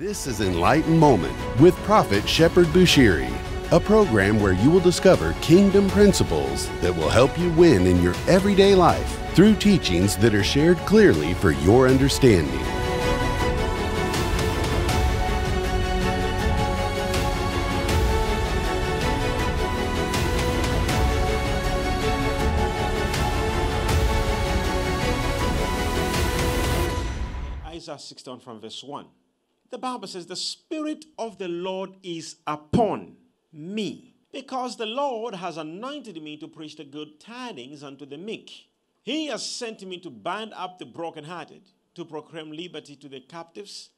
This is Enlightened Moment with Prophet Shepherd Bushiri, a program where you will discover kingdom principles that will help you win in your everyday life through teachings that are shared clearly for your understanding. Isaiah 61 from verse 1. The Bible says, The Spirit of the Lord is upon me, because the Lord has anointed me to preach the good tidings unto the meek. He has sent me to bind up the brokenhearted, to proclaim liberty to the captives,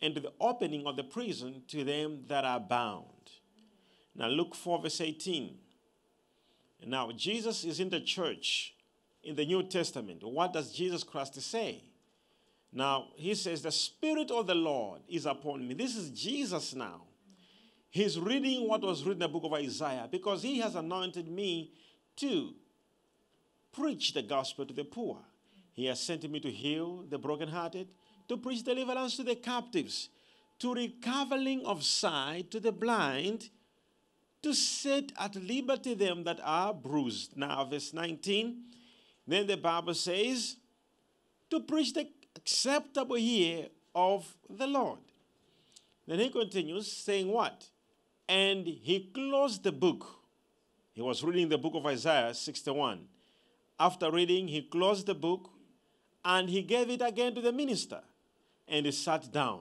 and to the opening of the prison to them that are bound. Now, Luke 4, verse 18. Now, Jesus is in the church in the New Testament. What does Jesus Christ say? Now, he says, The Spirit of the Lord is upon me. This is Jesus now. He's reading what was written in the book of Isaiah because he has anointed me to preach the gospel to the poor. He has sent me to heal the brokenhearted, to preach deliverance to the captives, to recovering of sight to the blind, to set at liberty them that are bruised. Now, verse 19, then the Bible says, to preach the acceptable year of the Lord. Then he continues saying what? And he closed the book. He was reading the book of Isaiah 61. After reading, he closed the book and he gave it again to the minister. And he sat down.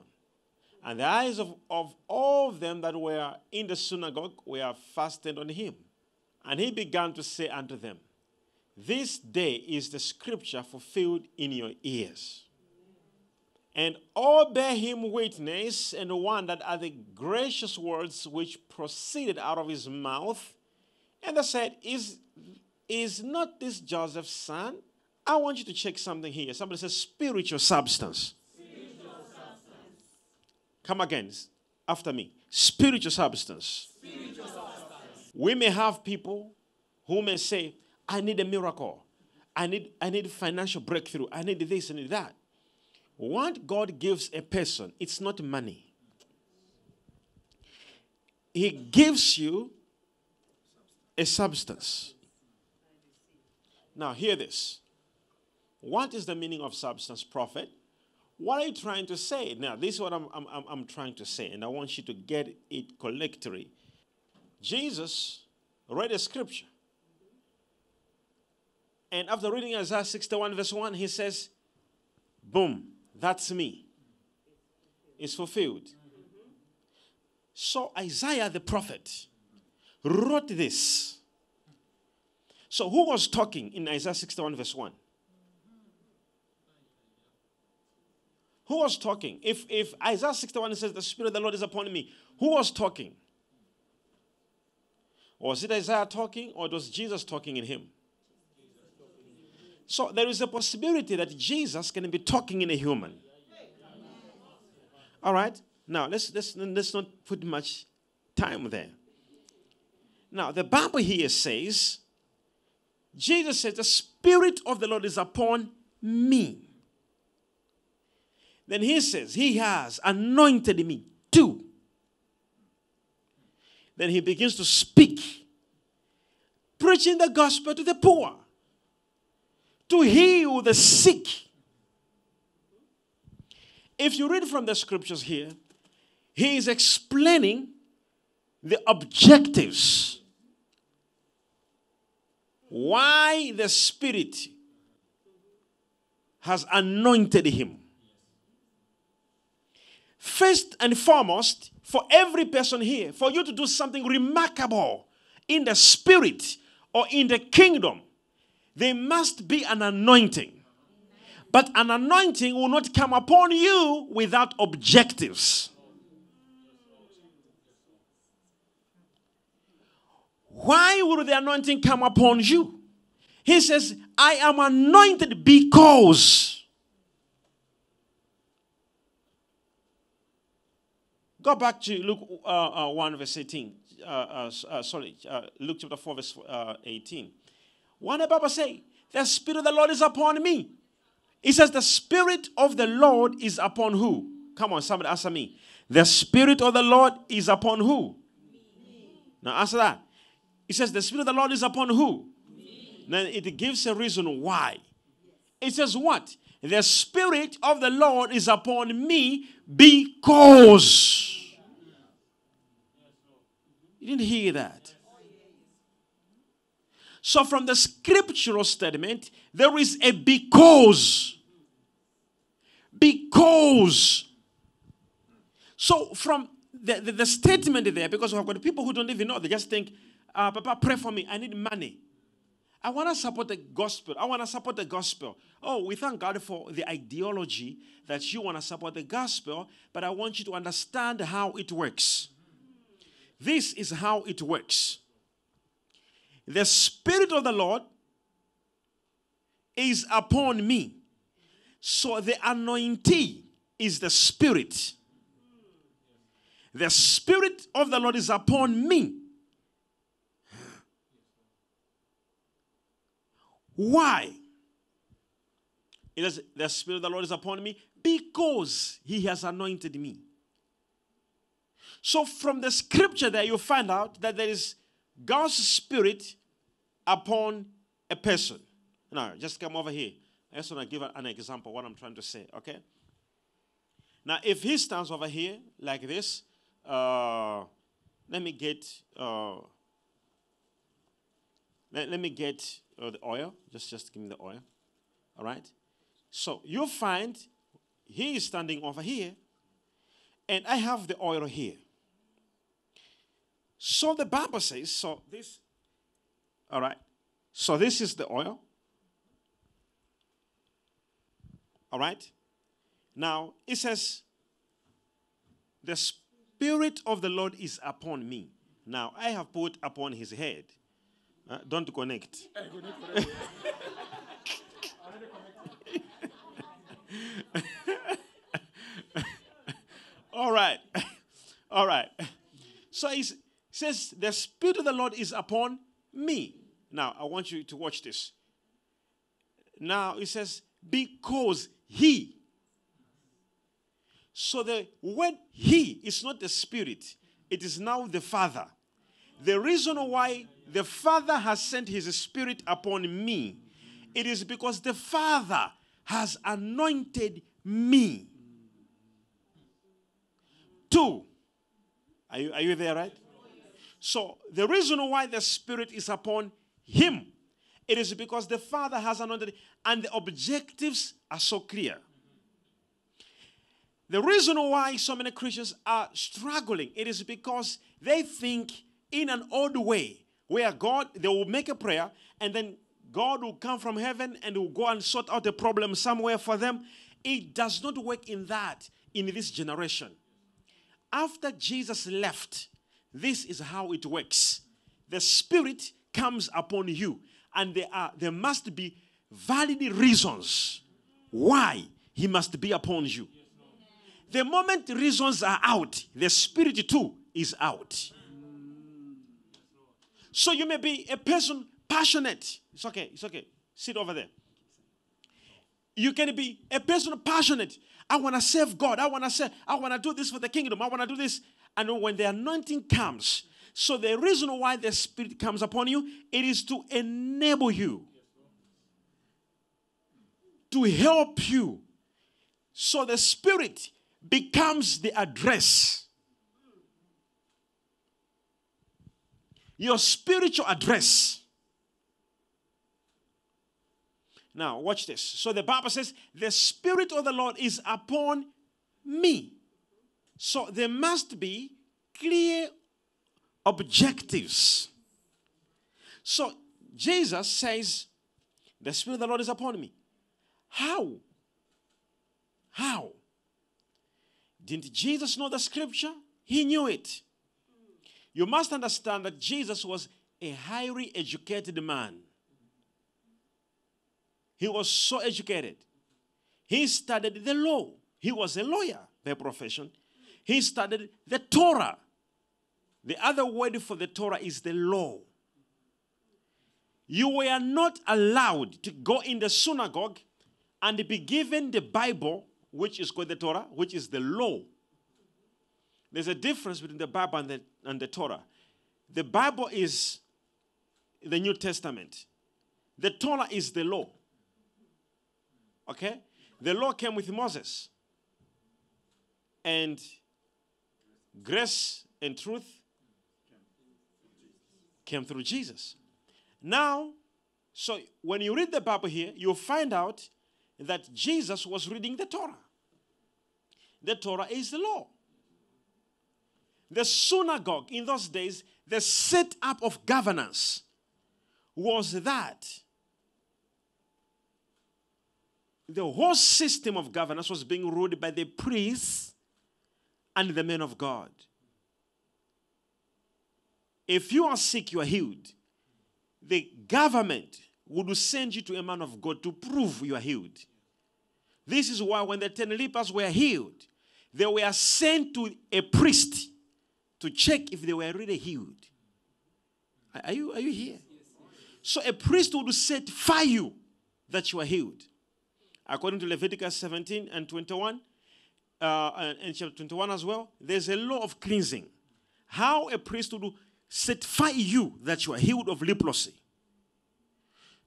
And the eyes of, of all of them that were in the synagogue were fastened on him. And he began to say unto them, This day is the scripture fulfilled in your ears. And all bear him witness and wondered at the gracious words which proceeded out of his mouth. And they said, Is, is not this Joseph's son? I want you to check something here. Somebody says spiritual substance. Come again after me. Spiritual substance. Spiritual substance. We may have people who may say, I need a miracle. I need, I need financial breakthrough. I need this, I need that. What God gives a person, it's not money. He gives you a substance. Now, hear this. What is the meaning of substance, prophet? What are you trying to say? Now, this is what I'm, I'm, I'm trying to say, and I want you to get it collectively. Jesus read a scripture. And after reading Isaiah 61, verse 1, he says, Boom, that's me. Is fulfilled. So Isaiah the prophet wrote this. So who was talking in Isaiah 61 verse 1? Who was talking? If if Isaiah 61 says the spirit of the Lord is upon me, who was talking? Was it Isaiah talking or was Jesus talking in him? So there is a possibility that Jesus can be talking in a human. All right? Now, let's, let's, let's not put much time there. Now, the Bible here says, Jesus says, The Spirit of the Lord is upon me. Then he says, He has anointed me too. Then he begins to speak, preaching the gospel to the poor to heal the sick. If you read from the scriptures here, he is explaining the objectives. Why the Spirit has anointed him. First and foremost, for every person here, for you to do something remarkable in the Spirit or in the kingdom, there must be an anointing. But an anointing will not come upon you without objectives. Why will the anointing come upon you? He says, I am anointed because. Go back to Luke uh, uh, 1, verse 18. Uh, uh, uh sorry, uh, Luke chapter 4, verse 18. What did Bible say? The Spirit of the Lord is upon me. He says, The Spirit of the Lord is upon who? Come on, somebody answer me. The Spirit of the Lord is upon who? Now answer that. It says, The Spirit of the Lord is upon who? Then it gives a reason why. It says, What? The Spirit of the Lord is upon me because. You didn't hear that. So, from the scriptural statement, there is a because. Because. So, from the, the, the statement there, because we've got people who don't even know, they just think, uh, Papa, pray for me. I need money. I want to support the gospel. I want to support the gospel. Oh, we thank God for the ideology that you want to support the gospel, but I want you to understand how it works. This is how it works. The Spirit of the Lord is upon me. So the anointing is the Spirit. The Spirit of the Lord is upon me. Why? It is the Spirit of the Lord is upon me because He has anointed me. So, from the scripture there, you find out that there is God's Spirit upon a person. Now, just come over here. I just want to give an example what I'm trying to say, okay? Now, if he stands over here like this, uh, let me get uh, let, let me get uh, the oil. Just just give me the oil. All right. So you find he is standing over here, and I have the oil here. So the Bible says, so this, all right. So this is the oil. All right. Now it says, the Spirit of the Lord is upon me. Now I have put upon his head. Uh, don't connect. All right. All right. So he says, The Spirit of the Lord is upon me. Now, I want you to watch this. Now, it says, Because he. So the word he is not the Spirit, it is now the Father. The reason why the Father has sent his Spirit upon me, it is because the Father has anointed me. Two. Are you, are you there, right? So, the reason why the Spirit is upon him, it is because the Father has anointed, and the objectives are so clear. The reason why so many Christians are struggling, it is because they think in an odd way, where God, they will make a prayer, and then God will come from heaven and will go and sort out a problem somewhere for them. It does not work in that in this generation. After Jesus left, this is how it works. The Spirit comes upon you, and there are there must be valid reasons why he must be upon you. The moment reasons are out, the Spirit too is out. So you may be a person passionate. It's okay. It's okay. Sit over there. You can be a person passionate. I want to serve God. I want to serve. I want to do this for the kingdom. I want to do this. And when the anointing comes, so the reason why the Spirit comes upon you, it is to enable you, to help you. So the Spirit becomes the address your spiritual address. Now, watch this. So the Bible says, The Spirit of the Lord is upon me. So there must be clear objectives. So Jesus says, The Spirit of the Lord is upon me. How? How? Didn't Jesus know the scripture? He knew it. You must understand that Jesus was a highly educated man. He was so educated. He studied the law. He was a lawyer by profession. He studied the Torah. The other word for the Torah is the law. You were not allowed to go in the synagogue and be given the Bible, which is called the Torah, which is the law. There's a difference between the Bible and the, and the Torah. The Bible is the New Testament, the Torah is the law. Okay? The law came with Moses. And grace and truth came through Jesus. Now, so when you read the Bible here, you'll find out that Jesus was reading the Torah. The Torah is the law. The synagogue in those days, the setup of governance was that the whole system of governance was being ruled by the priests and the men of God. If you are sick, you are healed. The government would send you to a man of God to prove you are healed. This is why when the ten lepers were healed, they were sent to a priest to check if they were really healed. Are you, are you here? So a priest would certify you that you are healed. According to Leviticus 17 and 21, uh, and chapter 21 as well, there's a law of cleansing. How a priest would certify you that you are healed of leprosy.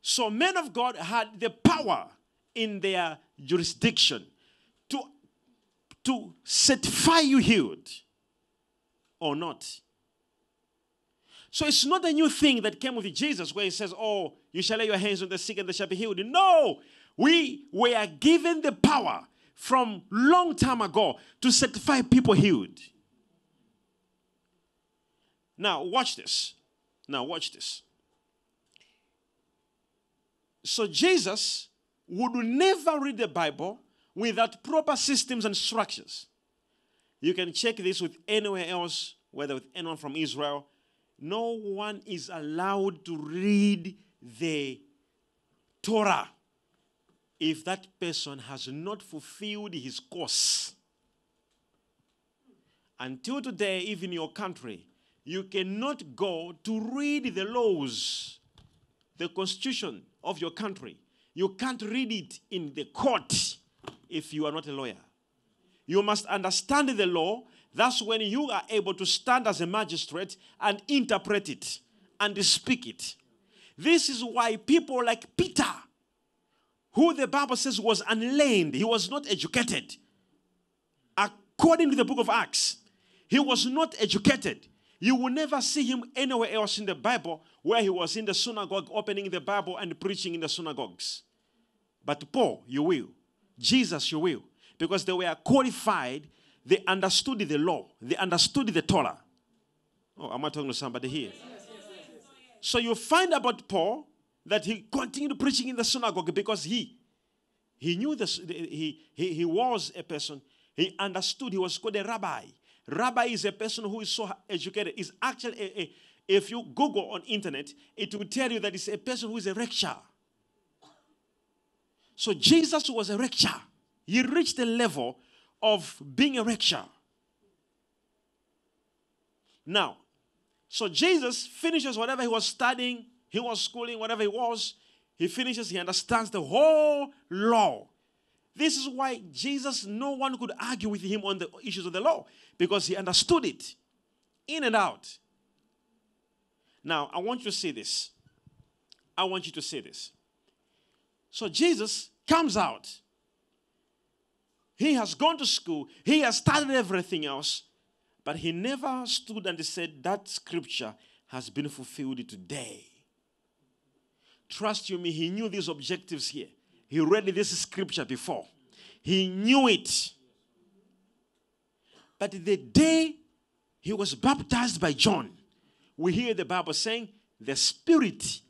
So men of God had the power in their jurisdiction to, to certify you healed or not. So it's not a new thing that came with Jesus where he says, Oh, you shall lay your hands on the sick and they shall be healed. No, we were given the power from long time ago to certify people healed. Now, watch this. Now, watch this. So, Jesus would never read the Bible without proper systems and structures. You can check this with anywhere else, whether with anyone from Israel. No one is allowed to read the Torah if that person has not fulfilled his course. Until today, even in your country, you cannot go to read the laws, the constitution of your country. You can't read it in the court if you are not a lawyer. You must understand the law. That's when you are able to stand as a magistrate and interpret it and speak it. This is why people like Peter, who the Bible says was unlearned, he was not educated. According to the book of Acts, he was not educated. You will never see him anywhere else in the Bible where he was in the synagogue opening the Bible and preaching in the synagogues. But Paul, you will. Jesus, you will because they were qualified. They understood the law, they understood the Torah. Oh, am I talking to somebody here? So you find about Paul that he continued preaching in the synagogue because he he knew this he, he he was a person he understood he was called a rabbi. Rabbi is a person who is so educated. Is actually a, a, if you google on internet it will tell you that it's a person who is a lecturer. So jesus was a lecturer. He reached the level of being a lecturer. Now, so Jesus finishes whatever he was studying, he was schooling, whatever he was, he finishes, he understands the whole law. This is why Jesus, no one could argue with him on the issues of the law because he understood it in and out. Now, I want you to see this. I want you to see this. So Jesus comes out he has gone to school, he has studied everything else, but he never stood and said, That scripture has been fulfilled today. Trust you me, he knew these objectives here. He read this scripture before, he knew it. But the day he was baptized by John, we hear the Bible saying, The Spirit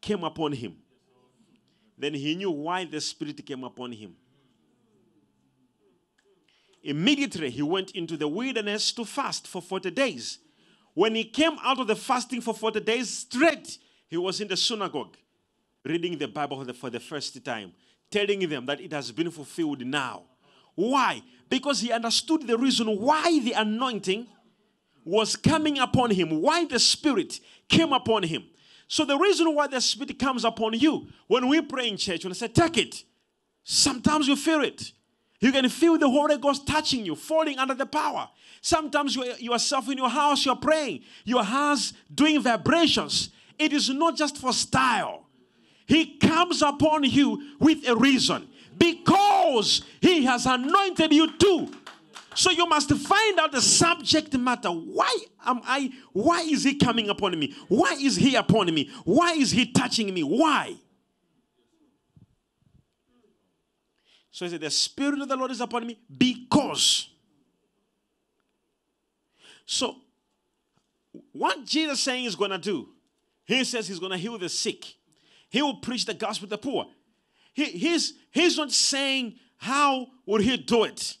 came upon him. Then he knew why the Spirit came upon him. Immediately he went into the wilderness to fast for 40 days. When he came out of the fasting for 40 days, straight he was in the synagogue reading the Bible for the, first time, telling them that it has been fulfilled now. Why? Because he understood the reason why the anointing was coming upon him, why the Spirit came upon him. So, the reason why the Spirit comes upon you, when we pray in church, when I say, take it, sometimes you feel it. You can feel the Holy Ghost touching you, falling under the power. Sometimes you, yourself in your house, you're praying, your hands doing vibrations. It is not just for style. He comes upon you with a reason because He has anointed you too. So you must find out the subject matter. Why am I? Why is He coming upon me? Why is He upon me? Why is He touching me? Why? So he said, The Spirit of the Lord is upon me because. So, what Jesus saying is going to do, he says he's going to heal the sick. He will preach the gospel to the poor. He, he's, he's not saying how would he do it.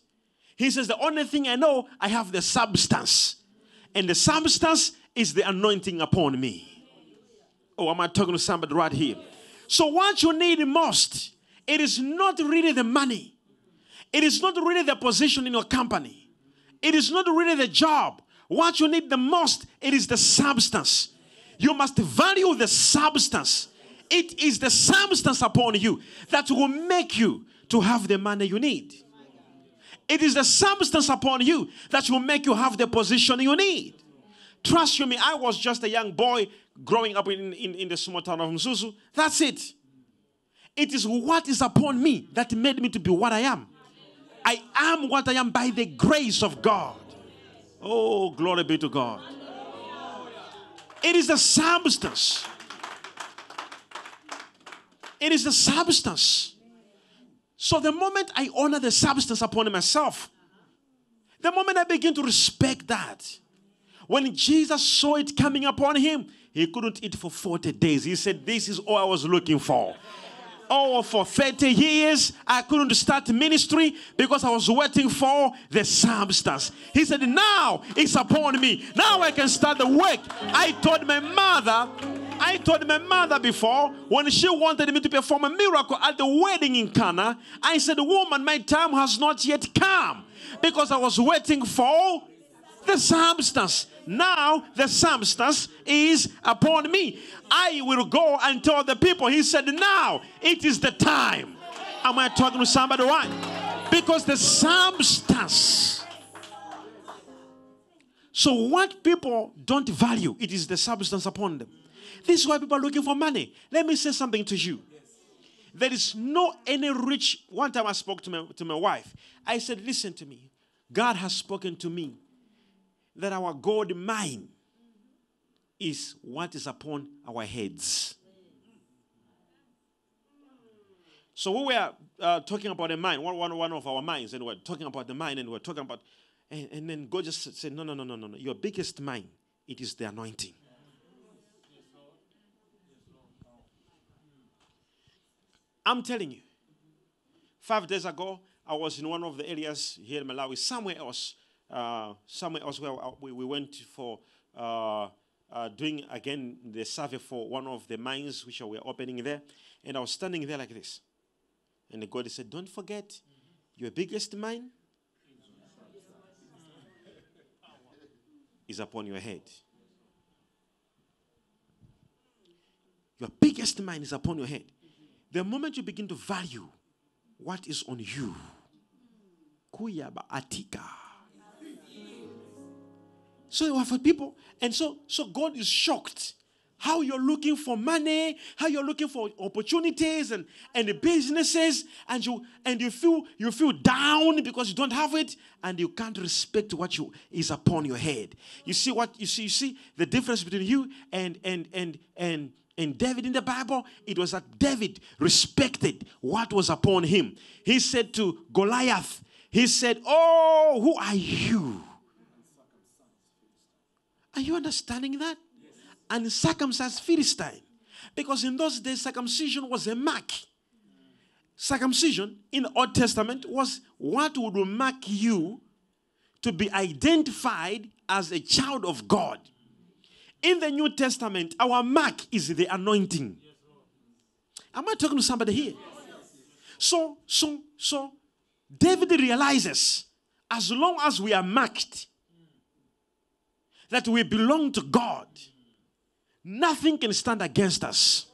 He says the only thing I know, I have the substance. And the substance is the anointing upon me. Oh, am I talking to somebody right here? So what you need most it is not really the money. It is not really the position in your company. It is not really the job. What you need the most, it is the substance. You must value the substance. It is the substance upon you that will make you to have the money you need. It is the substance upon you that will make you have the position you need. Trust you me, I was just a young boy growing up in, in, in the small town of Mzuzu. That's it. It is what is upon me that made me to be what I am. I am what I am by the grace of God. Oh, glory be to God. It is the substance. It is the substance. So the moment I honor the substance upon myself, the moment I begin to respect that, when Jesus saw it coming upon him, he couldn't eat for 40 days. He said, This is all I was looking for. Oh, for 30 years, I couldn't start ministry because I was waiting for the substance. He said, Now it's upon me. Now I can start the work. I told my mother, I told my mother before when she wanted me to perform a miracle at the wedding in Cana, I said, Woman, my time has not yet come because I was waiting for the substance. Now the substance is upon me. I will go and tell the people. He said, Now it is the time. Am I talking to somebody? Why? Because the substance. So, what people don't value, it is the substance upon them. This is why people are looking for money. Let me say something to you. There is no any rich. One time I spoke to my, to my wife. I said, Listen to me. God has spoken to me that our gold mine is what is upon our heads. So we were uh, talking about a mine, one, one, one of our minds, and we we're talking about the mine, and we we're talking about, and, and then God just said, no, no, no, no, no, no. Your biggest mine, it is the anointing. I'm telling you, five days ago, I was in one of the areas here in Malawi, somewhere else, uh, somewhere else where we, we went for uh, uh, doing again the survey for one of the mines which we were opening there. And I was standing there like this. And the God said, Don't forget your biggest mine is upon your head. Your biggest mine is upon your head. The moment you begin to value what is on you, kuyaba atika so for people. And so, so God is shocked how you're looking for money, how you're looking for opportunities and, and businesses, and you and you feel you feel down because you don't have it, and you can't respect what you is upon your head. You see what you see, you see the difference between you and and and and and David in the Bible, it was that David respected what was upon him. He said to Goliath, he said, Oh, who are you? Are you understanding that? Yes. And circumcised Philistine. Because in those days, circumcision was a mark. Circumcision in the Old Testament was what would mark you to be identified as a child of God. In the New Testament, our mark is the anointing. Am I talking to somebody here? So, so, so, David realizes as long as we are marked, that we belong to God, nothing can stand against us.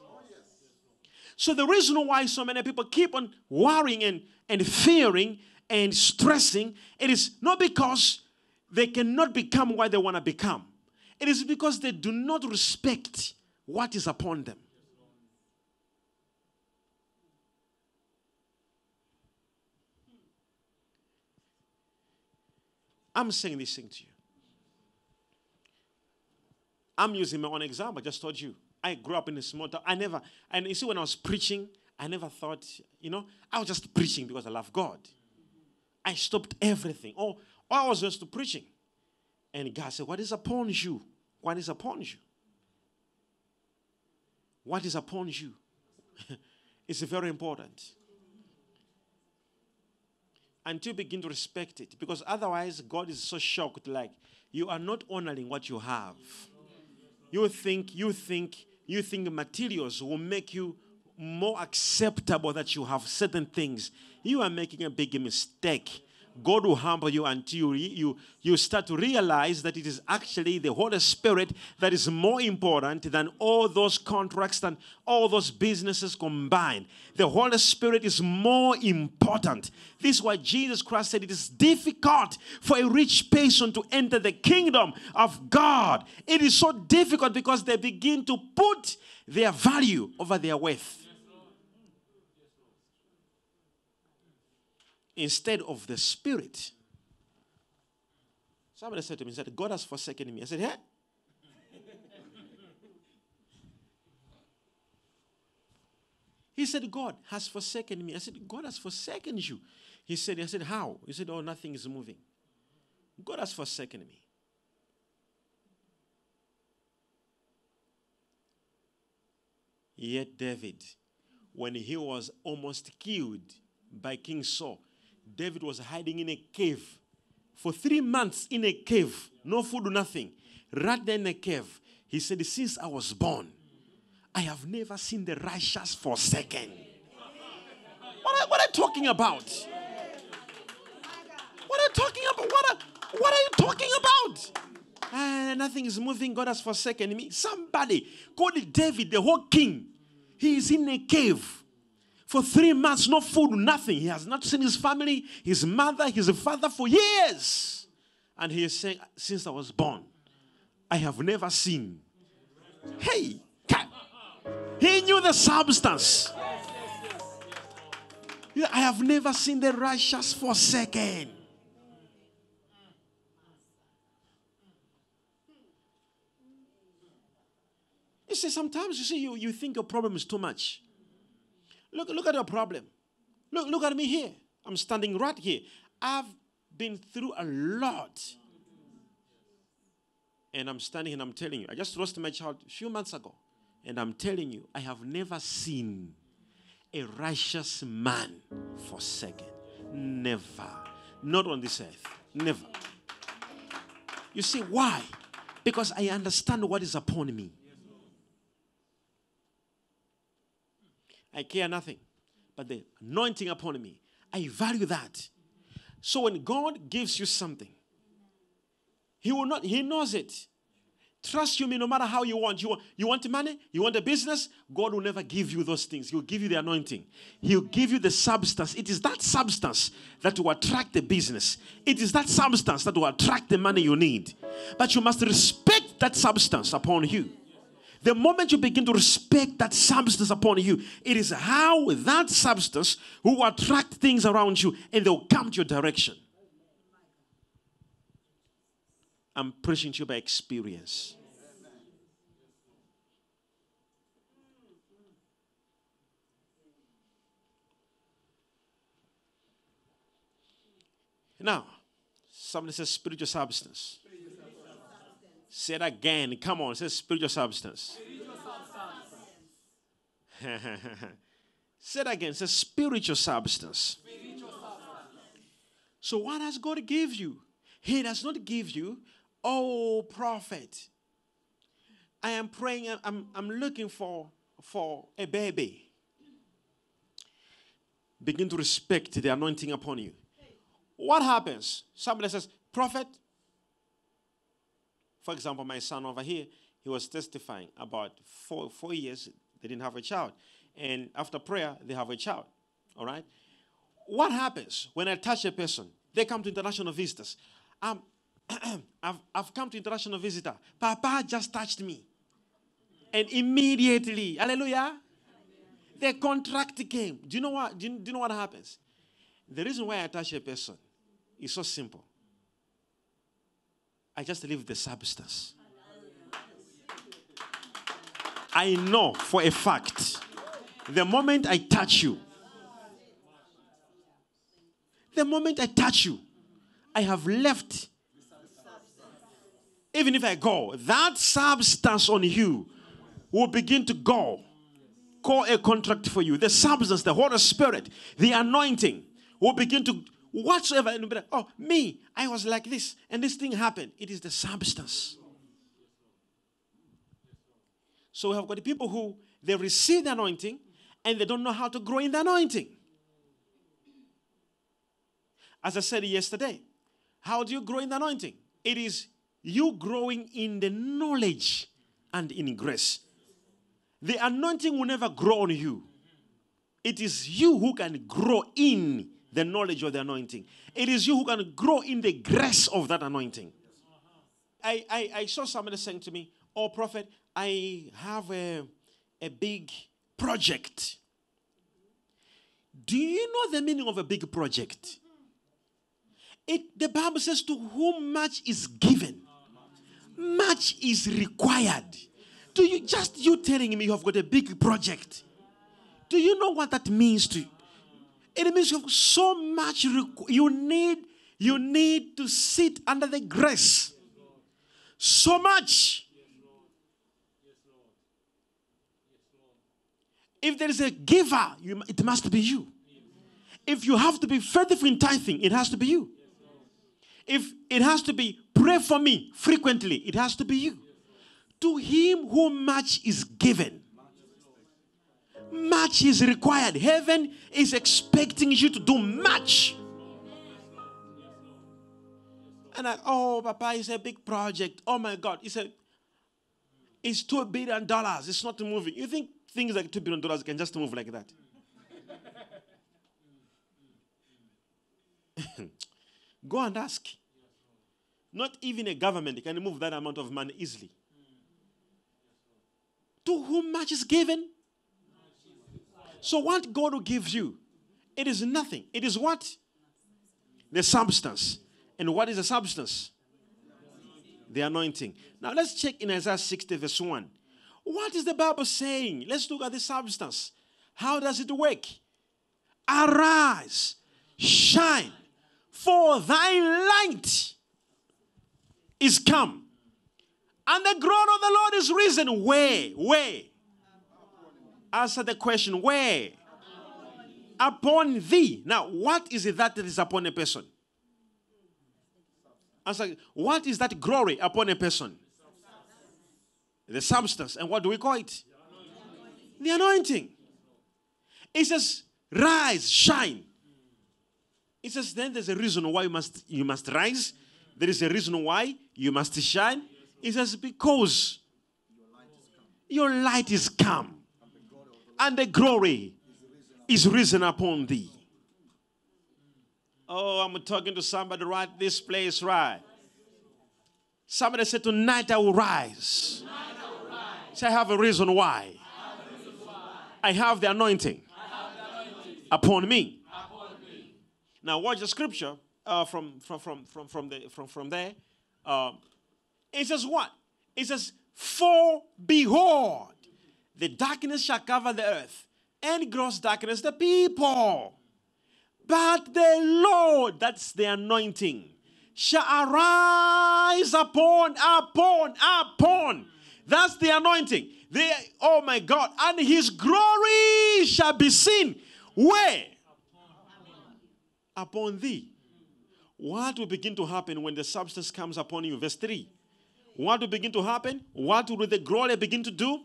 So, the reason why so many people keep on worrying and, and fearing and stressing, it is not because they cannot become what they want to become. It is because they do not respect what is upon them. I'm saying this thing to you. I'm using my own example. I just told you. I grew up in a small town. I never, and you see, when I was preaching, I never thought, you know, I was just preaching because I love God. I stopped everything. Oh, oh I was just preaching. And God said, What is upon you? What is upon you? What is upon you? it's very important. Until you begin to respect it. Because otherwise, God is so shocked, like, you are not honoring what you have. You think, you think, you think materials will make you more acceptable that you have certain things. You are making a big mistake. God will humble you until you, you, you start to realize that it is actually the Holy Spirit that is more important than all those contracts and all those businesses combined. The Holy Spirit is more important. This is why Jesus Christ said it is difficult for a rich person to enter the kingdom of God. It is so difficult because they begin to put their value over their wealth. Instead of the spirit. Somebody said to me, said, God has forsaken me. I said, "Yeah." he said, God has forsaken me. I said, God has forsaken you. He said, I said, How? He said, Oh, nothing is moving. God has forsaken me. Yet David, when he was almost killed by King Saul, David was hiding in a cave for three months in a cave, no food, nothing, right there in a cave. He said, Since I was born, I have never seen the righteous forsaken. What are, what are you talking about? What are you talking about? What are, what are you talking about? Uh, nothing is moving. God has forsaken me. Somebody called David, the whole king. He is in a cave for three months, no food, nothing. He has not seen his family, his mother, his father for years. And he is saying, Since I was born, I have never seen. Hey, he knew the substance. I have never seen the righteous forsaken. You see, sometimes you see, you, you think your problem is too much. Look, look at your problem. Look, look at me here. I'm standing right here. I've been through a lot. And I'm standing and I'm telling you, I just lost my child a few months ago. And I'm telling you, I have never seen a righteous man forsaken. Never. Not on this earth. Never. You see, why? Because I understand what is upon me. I care nothing. But the anointing upon me, I value that. So when God gives you something, He will not, He knows it. Trust you me no matter how you want. You want, you want money? You want a business? God will never give you those things. He'll give you the anointing. He'll give you the substance. It is that substance that will attract the business. It is that substance that will attract the money you need. But you must respect that substance upon you. The moment you begin to respect that substance upon you, it is how that substance will attract things around you and they'll come to your direction. I'm preaching to you by experience. Now, somebody says spiritual substance. Say it again. Come on. Say spiritual substance. Spiritual substance. Say it again. Say spiritual substance. So, what does God give you? He does not give you, oh, prophet. I am praying, I'm, I'm looking for, for a baby. Begin to respect the anointing upon you. What happens? Somebody says, Prophet, for example, my son over here, he was testifying about four, four years they didn't have a child. And after prayer, they have a child. All right? what happens when I touch a person? They come to international visitors. Um, I've, I've come to international visitor. Papa just touched me. And immediately, hallelujah, the contract came. Do you know what? Do you, do you know what happens? The reason why I touch a person is so simple. I just leave the substance. I know for a fact the moment I touch you, the moment I touch you, I have left. Even if I go, that substance on you will begin to go. Call a contract for you. The substance, the Holy Spirit, the anointing will begin to whatsoever. Oh, me, I was like this, and this thing happened. It is the substance. So we have got the people who they receive the anointing and they don't know how to grow in the anointing. As I said yesterday, how do you grow in the anointing? It is you growing in the knowledge and in grace. The anointing will never grow on you. It is you who can grow in the knowledge of the anointing. It is you who can grow in the grace of that anointing. I, I, I saw somebody saying to me, Oh, prophet, I have a, a big project. Do you know the meaning of a big project? It, the Bible says, To whom much is given, much is required. Do you just you telling me you have got a big project? Do you know what that means to you? It means you have so much you need you need to sit under the grace. So much. If there is a giver, you, it must be you. If you have to be faithful in tithing, it has to be you. If it has to be pray for me frequently, it has to be you. To him who much is given, much is required. Heaven is expecting you to do much. And I, oh, Papa, it's a big project. Oh my God, it's a, it's two billion dollars. It's not moving. You think things like two billion dollars can just move like that? Go and ask. Not even a government can move that amount of money easily. To whom much is given? So, what God will give you, it is nothing. It is what? The substance. And what is the substance? The anointing. Now, let's check in Isaiah 60, verse 1. What is the Bible saying? Let's look at the substance. How does it work? Arise, shine, for thy light is come. And the glory of the Lord is risen. Where? Where? Answer the question. Where? Upon thee. Now, what is it that is upon a person? Answer. What is that glory upon a person? The substance. And what do we call it? The anointing. It says, rise, shine. It says, then there's a reason why you must, you must rise. There is a reason why you must shine. It says, because your light is come, and the glory is risen upon thee. Oh, I'm talking to somebody right this place, right? Somebody said, Tonight I will rise. I will rise. Say, I have a reason why. I have, why. I have the anointing, have the anointing. Upon, me. upon me. Now, watch the scripture uh, from, from, from, from, from, the, from, from there. Um, it says what? It says, For behold, the darkness shall cover the earth, and gross darkness the people. But the Lord, that's the anointing, shall arise upon, upon, upon. That's the anointing. The, oh my God. And his glory shall be seen. Where? Upon thee. What will begin to happen when the substance comes upon you? Verse 3. What will begin to happen? What will the glory begin to do?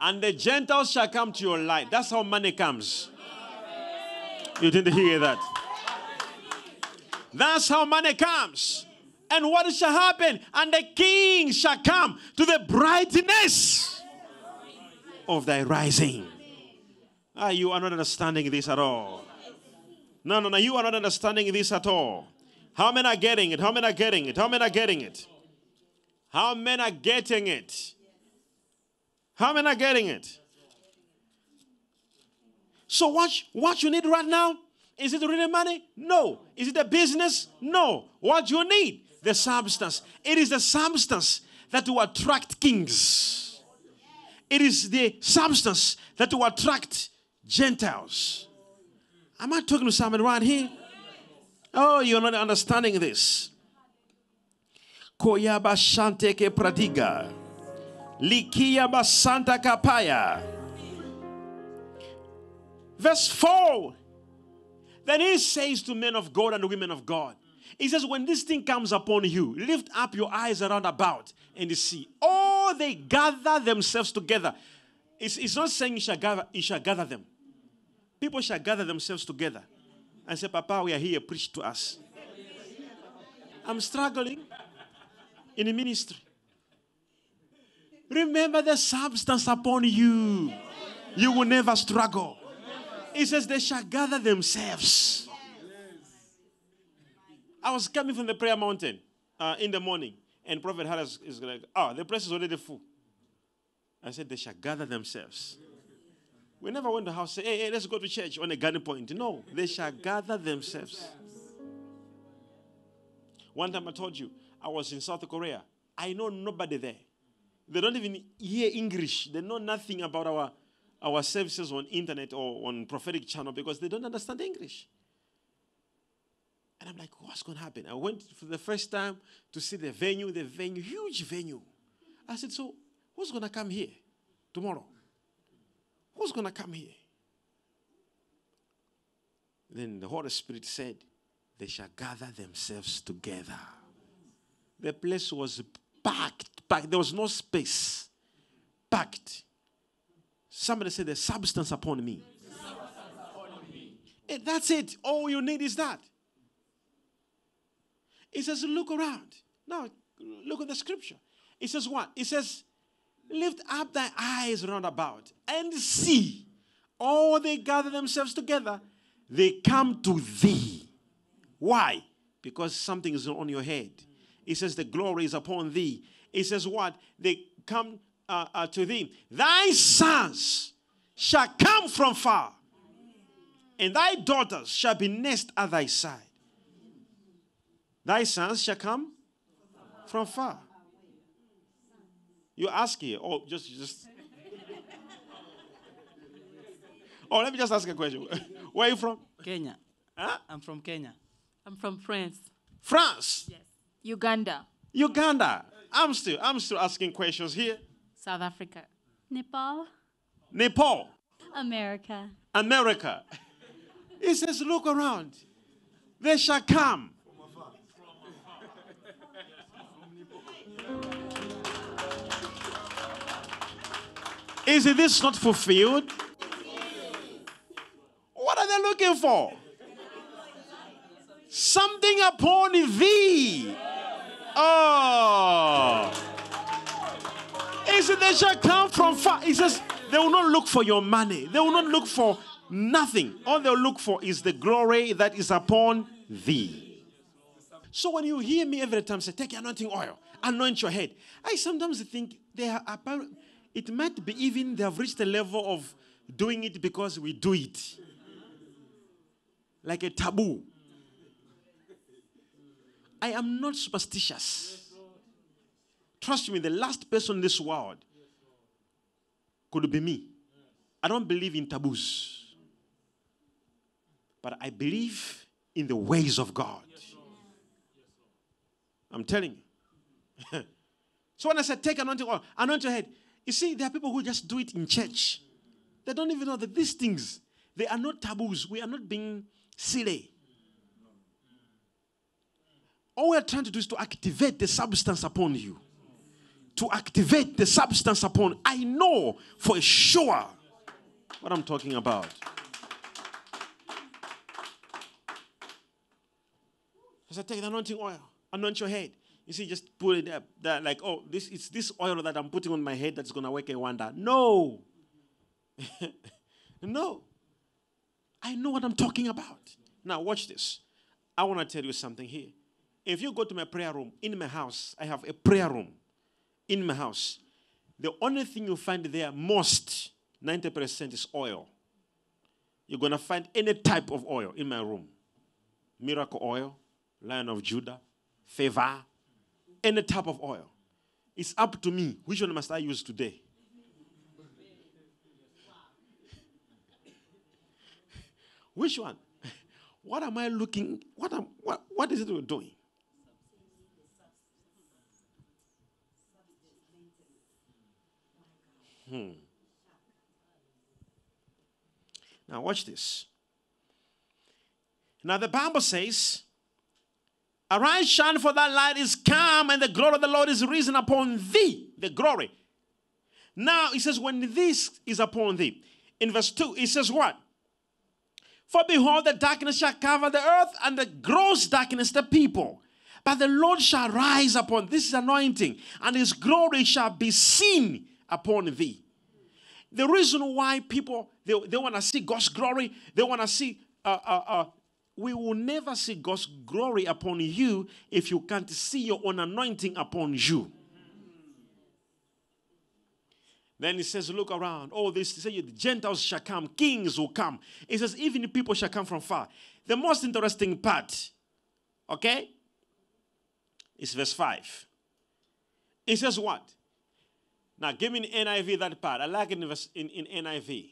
And the Gentiles shall come to your light. That's how money comes. You didn't hear that. That's how money comes. And what shall happen? And the king shall come to the brightness of thy rising. Ah, you are not understanding this at all. No, no, no. You are not understanding this at all. How many are getting it? How many are getting it? How many are getting it? How many are getting it? How many are getting it? So what, what you need right now? Is it really money? No. Is it a business? No. What you need? The substance. It is the substance that will attract kings. It is the substance that will attract Gentiles. Am I talking to someone right here? Oh, you're not understanding this. Koyaba Shanteke Pradiga. Likia Basanta Kapaya. Verse 4. Then he says to men of God and women of God, He says, When this thing comes upon you, lift up your eyes around about and see. Oh, they gather themselves together. It's, it's not saying you shall, gather, you shall gather them. People shall gather themselves together and say, Papa, we are here, preach to us. I'm struggling in the ministry. Remember the substance upon you. You will never struggle. It says they shall gather themselves. I was coming from the prayer mountain uh, in the morning, and Prophet Harris is like, oh, the place is already full. I said, they shall gather themselves. We never went to house say, hey, hey, let's go to church on a garden point. No, they shall gather themselves. One time I told you, I was in South Korea. I know nobody there. They don't even hear English. They know nothing about our, our services on internet or on prophetic channel because they don't understand English. And I'm like, what's going to happen? I went for the first time to see the venue, the venue, huge venue. I said, so who's going to come here tomorrow? Who's going to come here? Then the Holy Spirit said, they shall gather themselves together. The place was packed, packed. There was no space. Packed. Somebody said, There's substance upon me. Upon me. Eh, that's it. All you need is that. It says, Look around. Now, look at the scripture. It says, What? It says, Lift up thy eyes round about and see. All they gather themselves together, they come to thee. Why? Because something is on your head. It says, The glory is upon thee. It says, What? They come uh, uh, to thee. Thy sons shall come from far, and thy daughters shall be nest at thy side. Thy sons shall come from far. You ask here, oh, just, just. oh, let me just ask a question. Where are you from? Kenya. Huh? I'm from Kenya. I'm from France. France. Yes. Uganda. Uganda. I'm still, I'm still asking questions here. South Africa. Nepal, Nepal. America. America. He says, Look around. They shall come. Is this not fulfilled? What are they looking for? Something upon thee. Oh. He said, They shall come from far. He says, They will not look for your money. They will not look for nothing. All they'll look for is the glory that is upon thee. So when you hear me every time say, Take anointing oil, anoint your head, I sometimes think they are apparent. It might be even they have reached a level of doing it because we do it. Like a taboo. I am not superstitious. Trust me, the last person in this world could be me. I don't believe in taboos, but I believe in the ways of God. I'm telling you. so when I said take anointing oil, anoint your head, you see, there are people who just do it in church. They don't even know that these things, they are not taboos. We are not being silly. All we are trying to do is to activate the substance upon you. To activate the substance upon. I know for sure what I'm talking about. I said, take the anointing oil, anoint your head. You see, just put it up. That like, oh, this it's this oil that I'm putting on my head that's gonna work a wonder. No. no. I know what I'm talking about. Now, watch this. I want to tell you something here. If you go to my prayer room in my house, I have a prayer room in my house. The only thing you find there, most 90% is oil. You're going to find any type of oil in my room miracle oil, Lion of Judah, favor, any type of oil. It's up to me. Which one must I use today? Which one? What am I looking? What am what, what is it we're doing? Hmm. Now watch this. Now the Bible says, Arise, shine, for that light is come, and the glory of the Lord is risen upon thee. The glory. Now it says, When this is upon thee. In verse 2, it says, What? For behold, the darkness shall cover the earth, and the gross darkness the people. But the Lord shall rise upon this is anointing, and his glory shall be seen upon thee. The reason why people they, they want to see God's glory, they want to see uh, uh, uh, we will never see God's glory upon you if you can't see your own anointing upon you. Then he says, Look around. Oh, this say the Gentiles shall come, kings will come. He says, even people shall come from far. The most interesting part, okay, is verse 5. He says, What? Now give me in NIV that part. I like it in, in, in NIV.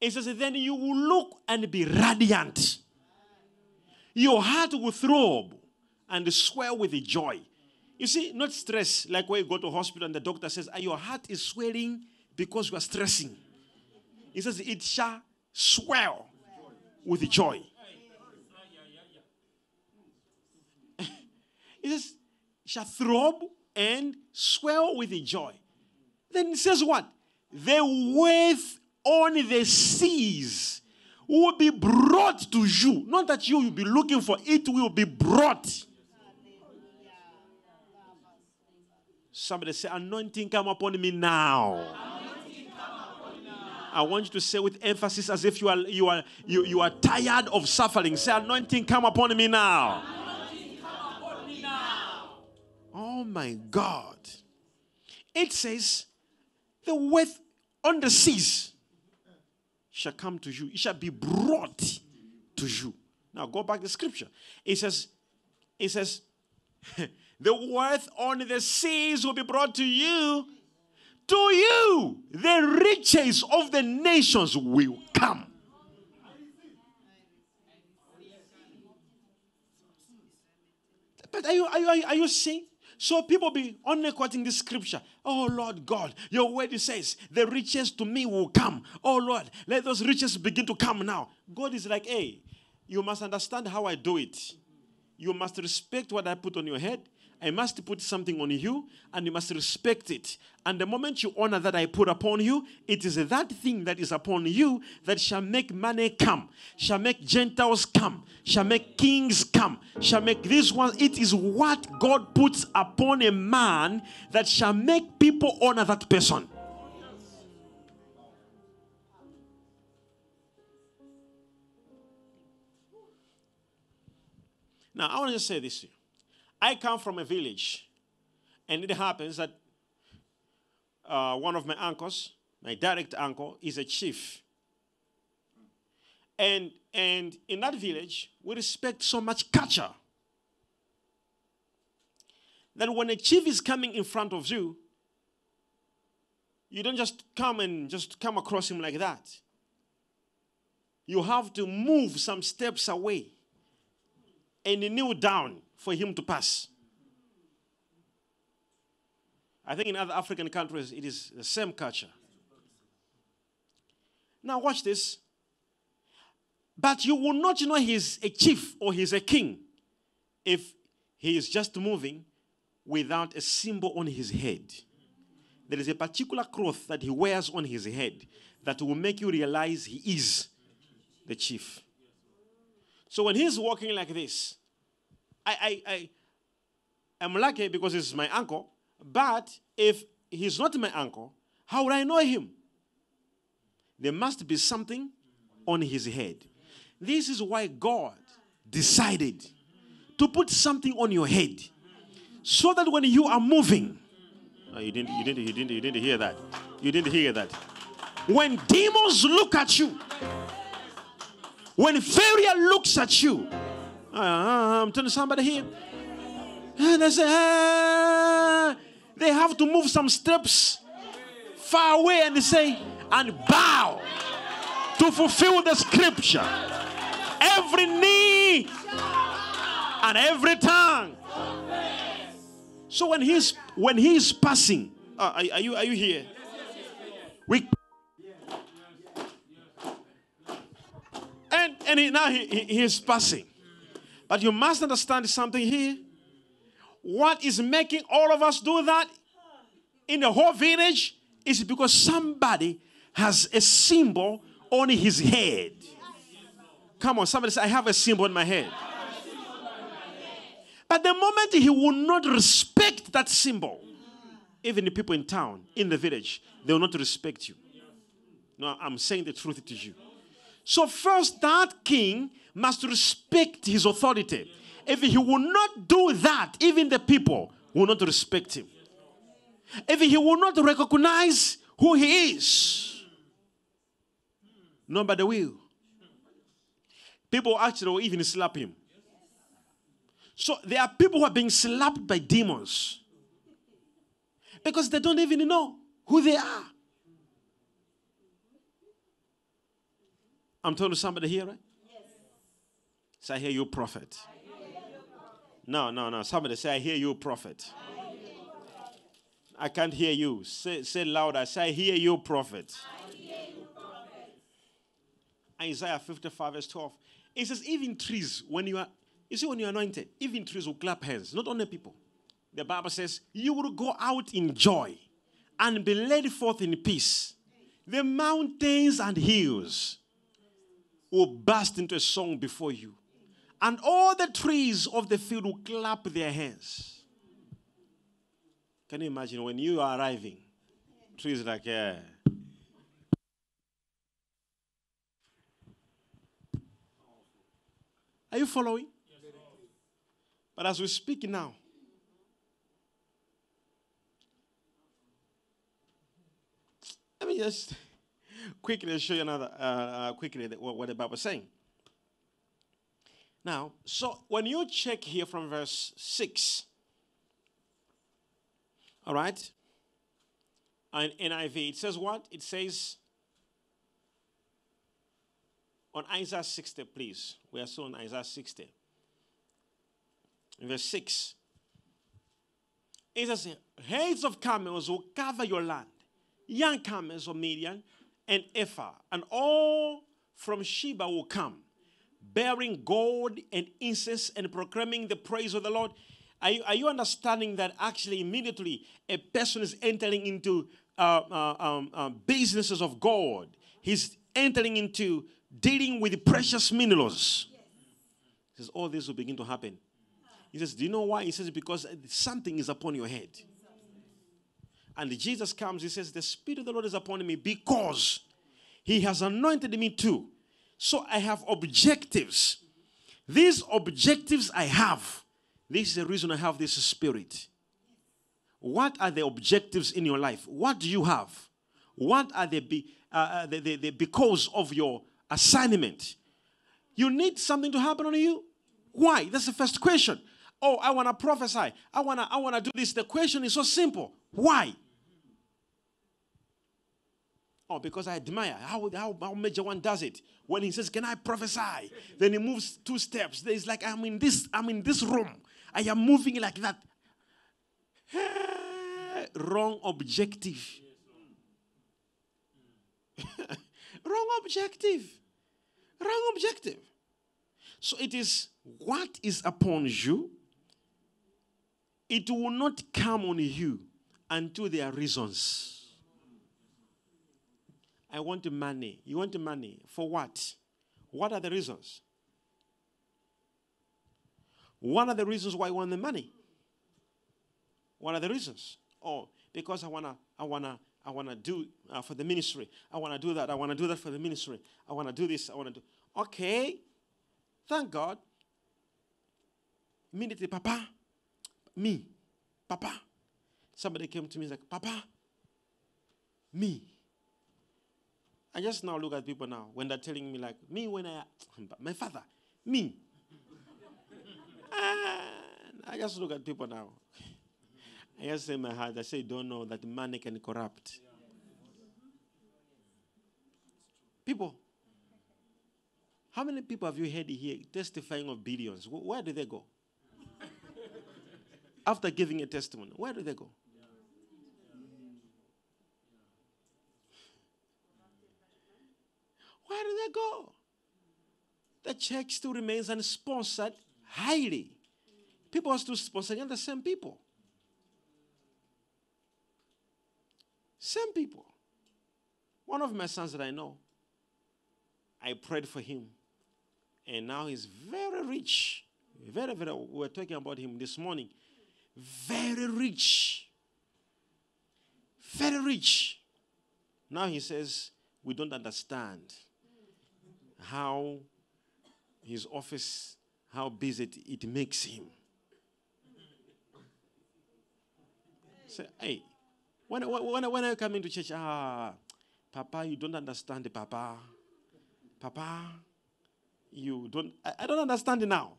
It says, Then you will look and be radiant. Your heart will throb and swell with joy. You see, not stress, like when you go to hospital and the doctor says, ah, Your heart is swelling because you are stressing. He says, It shall swell with joy. He says, shall throb and swell with joy. Then it says what? The wave on the seas will be brought to you. Not that you will be looking for it, will be brought. Somebody say, Anointing come upon me now. I want you to say with emphasis as if you are you are you, you are tired of suffering. Say, anointing come upon me now. Oh my God. It says, the wealth on the seas shall come to you. It shall be brought to you. Now go back to scripture. It says, it says, the wealth on the seas will be brought to you. To you, the riches of the nations will come. But are you, are you, are you seeing? So people be only quoting this scripture. Oh Lord God, your word says the riches to me will come. Oh Lord, let those riches begin to come now. God is like, hey, you must understand how I do it. You must respect what I put on your head. I must put something on you and you must respect it. And the moment you honor that I put upon you, it is that thing that is upon you that shall make money come, shall make Gentiles come, shall make kings come, shall make this one. It is what God puts upon a man that shall make people honor that person. Now, I want to say this to you. I come from a village, and it happens that uh, one of my uncles, my direct uncle, is a chief. And, and in that village, we respect so much culture that when a chief is coming in front of you, you don't just come and just come across him like that. You have to move some steps away and kneel down for him to pass. I think in other African countries it is the same culture. Now, watch this. But you will not know he's a chief or he's a king if he is just moving without a symbol on his head. There is a particular cloth that he wears on his head that will make you realize he is the chief. So when he's walking like this, I, I, I, I'm lucky because he's my uncle. But if he's not my uncle, how would I know him? There must be something on his head. This is why God decided to put something on your head so that when you are moving, you, didn't, you, didn't, you, didn't, you didn't hear that. You didn't hear that. When demons look at you, when failure looks at you, uh, I'm telling somebody here, and they say, ah, they have to move some steps far away and they say, and bow to fulfill the scripture. Every knee and every tongue. So when he's when he's passing, uh, are, are, you are you here? We and and he, now he, he, he is passing, but you must understand something here. What is making all of us do that in the whole village is because somebody has a symbol on his head. Come on, somebody say, I have a symbol on my head. But the moment he will not respect that symbol, even the people in town, in the village, they will not respect you. No, I'm saying the truth to you. So, first, that king must respect his authority. If he will not do that, even the people will not respect him. If he will not recognize who he is, nobody will. People actually will even slap him. So there are people who are being slapped by demons because they don't even know who they are. I'm talking to somebody here, right? Yes. Say, I hear you, prophet. No, no, no. Somebody say, I hear you, prophet. I can't hear you. Say, say louder. Say, I hear you, prophet. Hear you, prophet. Isaiah 55, verse 12. It says, even trees, when you are you see, when you're anointed, even trees will clap hands, not only people. The Bible says, You will go out in joy and be led forth in peace. The mountains and hills will burst into a song before you, and all the trees of the field will clap their hands. Can you imagine when you are arriving? Trees like, yeah. Are you following? But as we speak now, let me just quickly show you another, uh, uh, quickly what, what the Bible is saying. Now, so when you check here from verse 6, all right, in NIV, it says what? It says, on Isaiah 60, please. We are still on Isaiah 60 in verse 6. It says, Heads of camels will cover your land, young camels of Midian and Ephah, and all from Sheba will come, bearing gold and incense and proclaiming the praise of the Lord. Are you, are you understanding that actually immediately a person is entering into uh, uh, um, uh, businesses of God? He's entering into dealing with precious minerals. He says, all this will begin to happen he says, Do you know why? He says, Because something is upon your head. And Jesus comes, he says, The Spirit of the Lord is upon me because he has anointed me too. So I have objectives. These objectives I have, this is the reason I have this spirit. What are the objectives in your life? What do you have? What are the, be, uh, uh the, the, the because of your assignment? You need something to happen on you. Why? That's the first question. Oh, I want to prophesy. I want to I want to do this. The question is so simple. Why? Oh, because I admire how, how, how Major One does it. When he says, Can I prophesy? Then he moves two steps. It's like I'm in this, I'm in this room. I am moving like that. Wrong objective. Wrong objective. Wrong objective. So it is what is upon you it will not come on you until there are reasons. I want the money. You want the money. For what? What are the reasons? What are the reasons why you want the money? What are the reasons? Oh, because I wanna, I wanna, I wanna do uh, for the ministry. I wanna do that. I wanna do that for the ministry. I wanna do this. I wanna do. Okay, thank God. Immediately, Papa, me, Papa. Somebody came to me and like, Papa, me. I just now look at people now when they're telling me like, me when I, my father, me. I just look at people now. I just say my heart, I say, don't know that money can corrupt. People, how many people have you heard here testifying of billions? Where do they go? After giving a testimony, where do they go? Where do they go? The church still remains unsponsored highly. People are still sponsoring the same people. Same people. One of my sons that I know, I prayed for him, and now he's very rich. Very, very. We were talking about him this morning. Very rich. Very rich. Now he says, We don't understand how his office, how busy it, it makes him. Say, hey, when, when, when I come into church, ah, Papa, you don't understand Papa. Papa, you don't, I, I don't understand it now.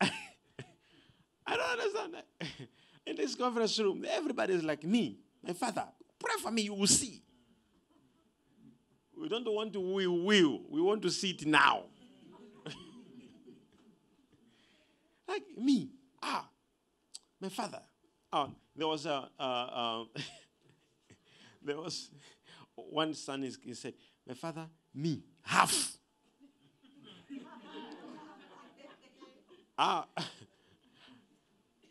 I don't understand that. In this conference room, everybody is like me, my father. Pray for me, you will see. We don't want to will, will. We want to see it now. like me. Ah, my father. Oh, there was a, uh, uh, there was one son. Is, he said, "My father, me half." ah,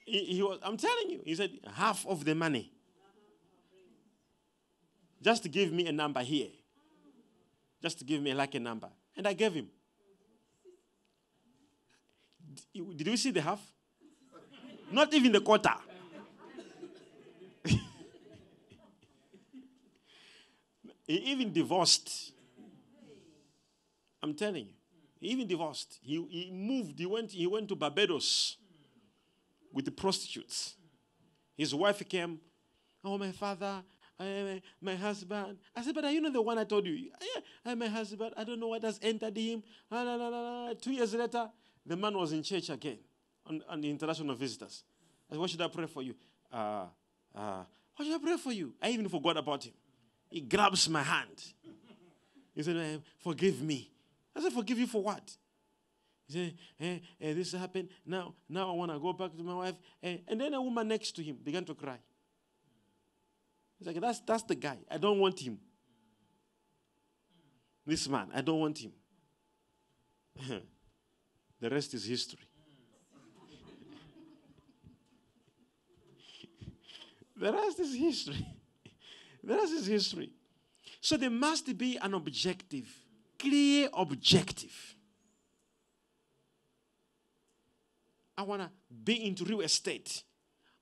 he, he was. I'm telling you. He said half of the money. Just to give me a number here. Just to give me like a number, and I gave him. Did you see the half? Not even the quarter. he even divorced. I'm telling you. He even divorced. He, he moved. He went, he went to Barbados with the prostitutes. His wife came. Oh, my father, I, am my husband. I said, but are you not the one I told you? Yeah, I, am my husband, I don't know what has entered him. Ah, la, la, la, la. Two years later, the man was in church again on, on the international visitors. I said, what should I pray for you? Uh, uh, what should I pray for you? I even forgot about him. He grabs my hand. He said, eh, forgive me. I said, forgive you for what? He said, eh, eh, this happened. Now, now I want to go back to my wife. And then a woman next to him began to cry. He's like, that's, that's the guy. I don't want him. This man, I don't want him. the rest is history. the rest is history. the rest is history. So there must be an objective, clear objective. I want to be into real estate.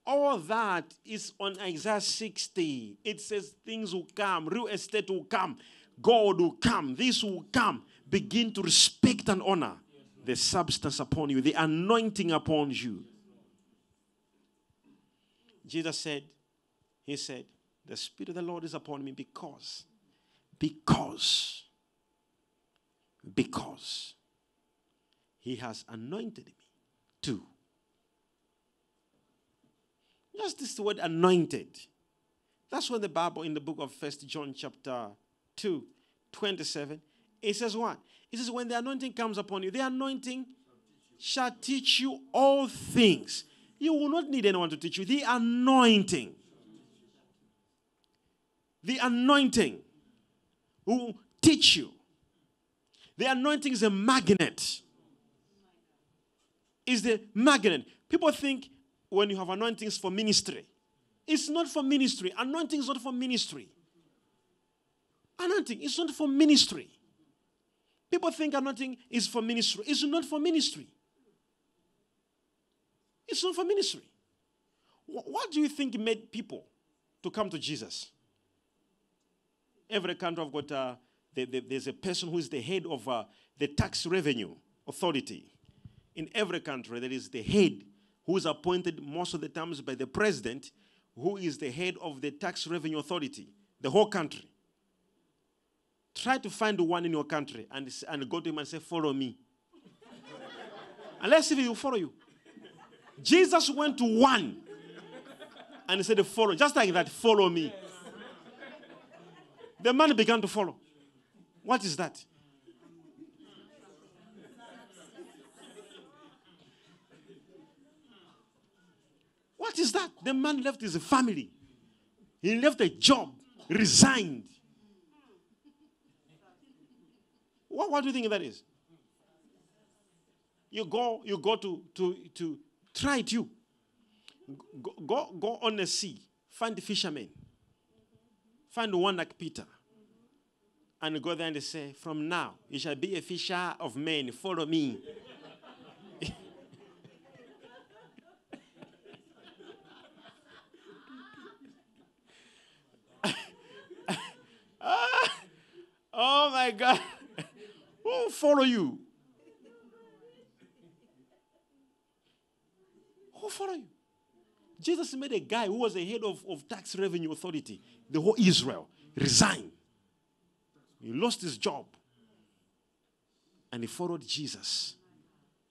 All that is on Isaiah 60. It says things will come, real estate will come, God will come, this will come. Begin to respect and honor the substance upon you, the anointing upon you. Jesus said, He said, The Spirit of the Lord is upon me because, because, because He has anointed me to just this word anointed. That's what the Bible in the book of First John chapter 2, 27, it says what? It says, when the anointing comes upon you, the anointing shall teach you all things. You will not need anyone to teach you. The anointing. The anointing will teach you. The anointing is a magnet. Is the magnet. People think when you have anointings for ministry. It's not for ministry. Anointing is not for ministry. Anointing is not for ministry. People think anointing is for ministry. It's not for ministry. It's not for ministry. What do you think made people to come to Jesus? Every country I've got uh, the- the- there's a person who is the head of uh, the tax revenue authority. In every country, there is the head who is appointed most of the times by the president, who is the head of the tax revenue authority, the whole country. Try to find one in your country and, and go to him and say, Follow me. and let's see if he will follow you. Jesus went to one and he said, Follow, just like that, follow me. The man began to follow. What is that? What is that? The man left his family. He left a job, resigned. What, what do you think that is? You go, you go to, to, to try it you. Go, go, go on the sea, find the fishermen. Find one like Peter. And go there and say, From now, you shall be a fisher of men. Follow me. Oh my God. Who follow you? Who follow you? Jesus made a guy who was the head of, of tax revenue authority, the whole Israel, resign. He lost his job. And he followed Jesus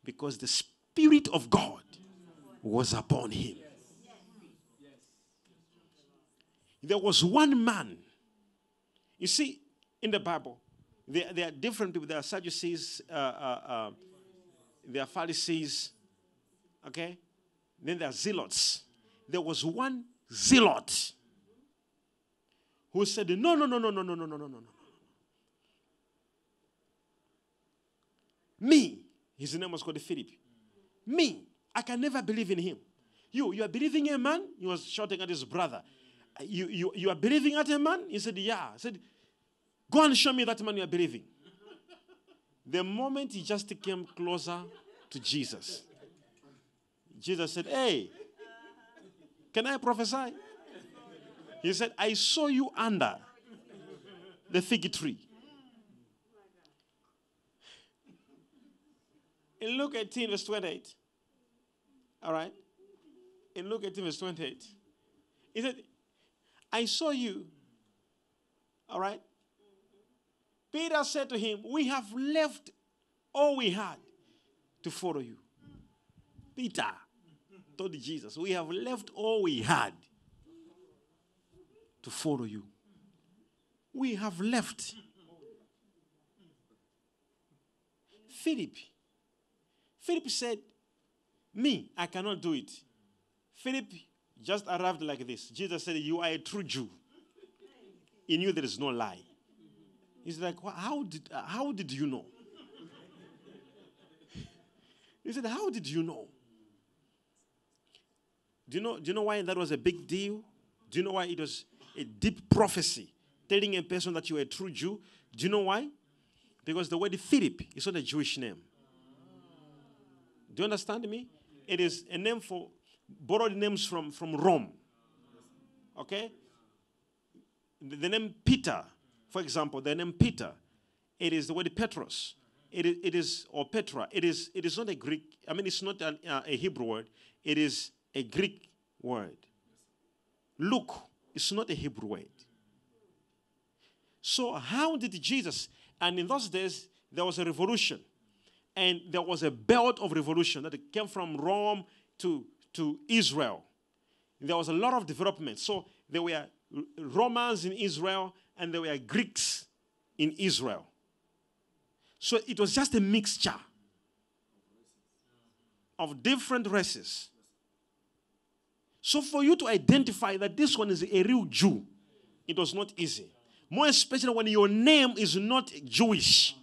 because the Spirit of God was upon him. There was one man. You see, in the Bible, there, there are different people. There are Sadducees, uh, uh, uh, there are Pharisees, okay? Then there are zealots. There was one zealot who said, No, no, no, no, no, no, no, no, no, no, no. Me, his name was called Philip. Me, I can never believe in him. You, you are believing in a man? He was shouting at his brother. You, you, you are believing at a man? He said, Yeah. I said, Go and show me that man you are believing. The moment he just came closer to Jesus, Jesus said, Hey, can I prophesy? He said, I saw you under the fig tree. In Luke 18, verse 28, all right? In Luke 18, verse 28, he said, I saw you, all right? Peter said to him, We have left all we had to follow you. Peter told Jesus, We have left all we had to follow you. We have left. Philip. Philip said, Me, I cannot do it. Philip just arrived like this. Jesus said, You are a true Jew. He knew there is no lie. He's like, "Wha- how did, uh, how did you know? He said, How did you know? Do you know, do you know why that was a big deal? Do you know why it was a deep prophecy telling a person that you were a true Jew? Do you know why? Because the word Philip is not a Jewish name. Do you understand me? It is a name for borrowed names from, from Rome. Okay? The, the name Peter, for example, the name Peter, it is the word Petros. It is, it is or Petra. It is, it is not a Greek, I mean, it's not uh, a Hebrew word, it is a Greek word. Luke is not a Hebrew word. So, how did Jesus, and in those days, there was a revolution, and there was a belt of revolution that came from Rome to, to Israel. There was a lot of development. So, there were Romans in Israel, and there were Greeks in Israel. So, it was just a mixture of different races. So, for you to identify that this one is a real Jew, it was not easy. More especially when your name is not Jewish.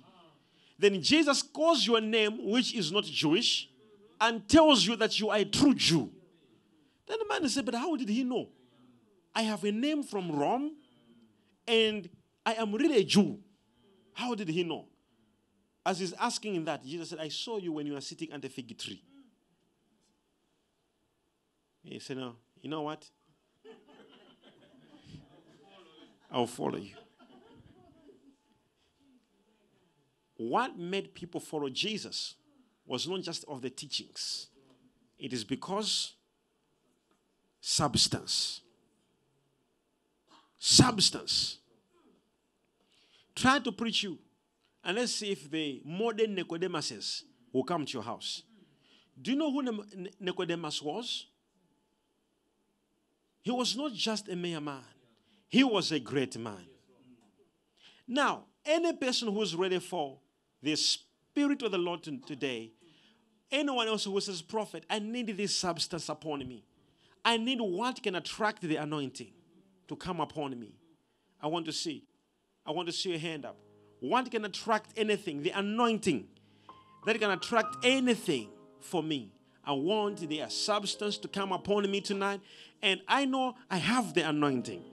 Then Jesus calls your name, which is not Jewish, and tells you that you are a true Jew. Then the man said, But how did he know? I have a name from Rome, and I am really a Jew. How did he know? As he's asking him that, Jesus said, I saw you when you were sitting under a fig tree. He said, No, you know what? I'll follow you. what made people follow Jesus was not just of the teachings, it is because substance. Substance. Try to preach you, and let's see if the modern Nicodemuses will come to your house. Do you know who Nicodemus was? He was not just a mere man, he was a great man. Now, any person who's ready for the Spirit of the Lord today, anyone else who says, Prophet, I need this substance upon me. I need what can attract the anointing to come upon me. I want to see. I want to see your hand up. What can attract anything? The anointing that can attract anything for me. I want their substance to come upon me tonight. And I know I have the anointing.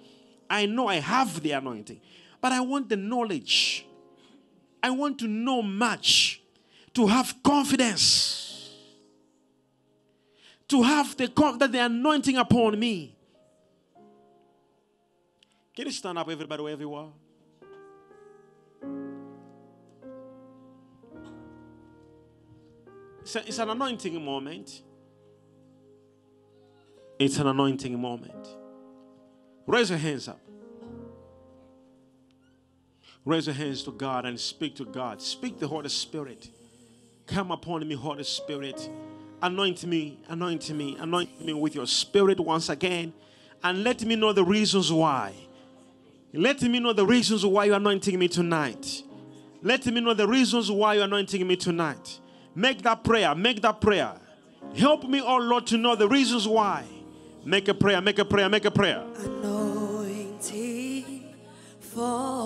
I know I have the anointing. But I want the knowledge. I want to know much. To have confidence. To have the that the anointing upon me. Can you stand up, everybody, wherever you are? It's, a- it's an anointing moment. It's an anointing moment. Raise your hands up. Raise your hands to God and speak to God. Speak the Holy Spirit. Come upon me, Holy Spirit. Anoint me, anoint me, anoint me with your spirit once again. And let me know the reasons why. Let me know the reasons why you're anointing me tonight. Let me know the reasons why you're anointing me tonight. Make that prayer. Make that prayer. Help me, oh Lord, to know the reasons why. Make a prayer. Make a prayer. Make a prayer. anointing fall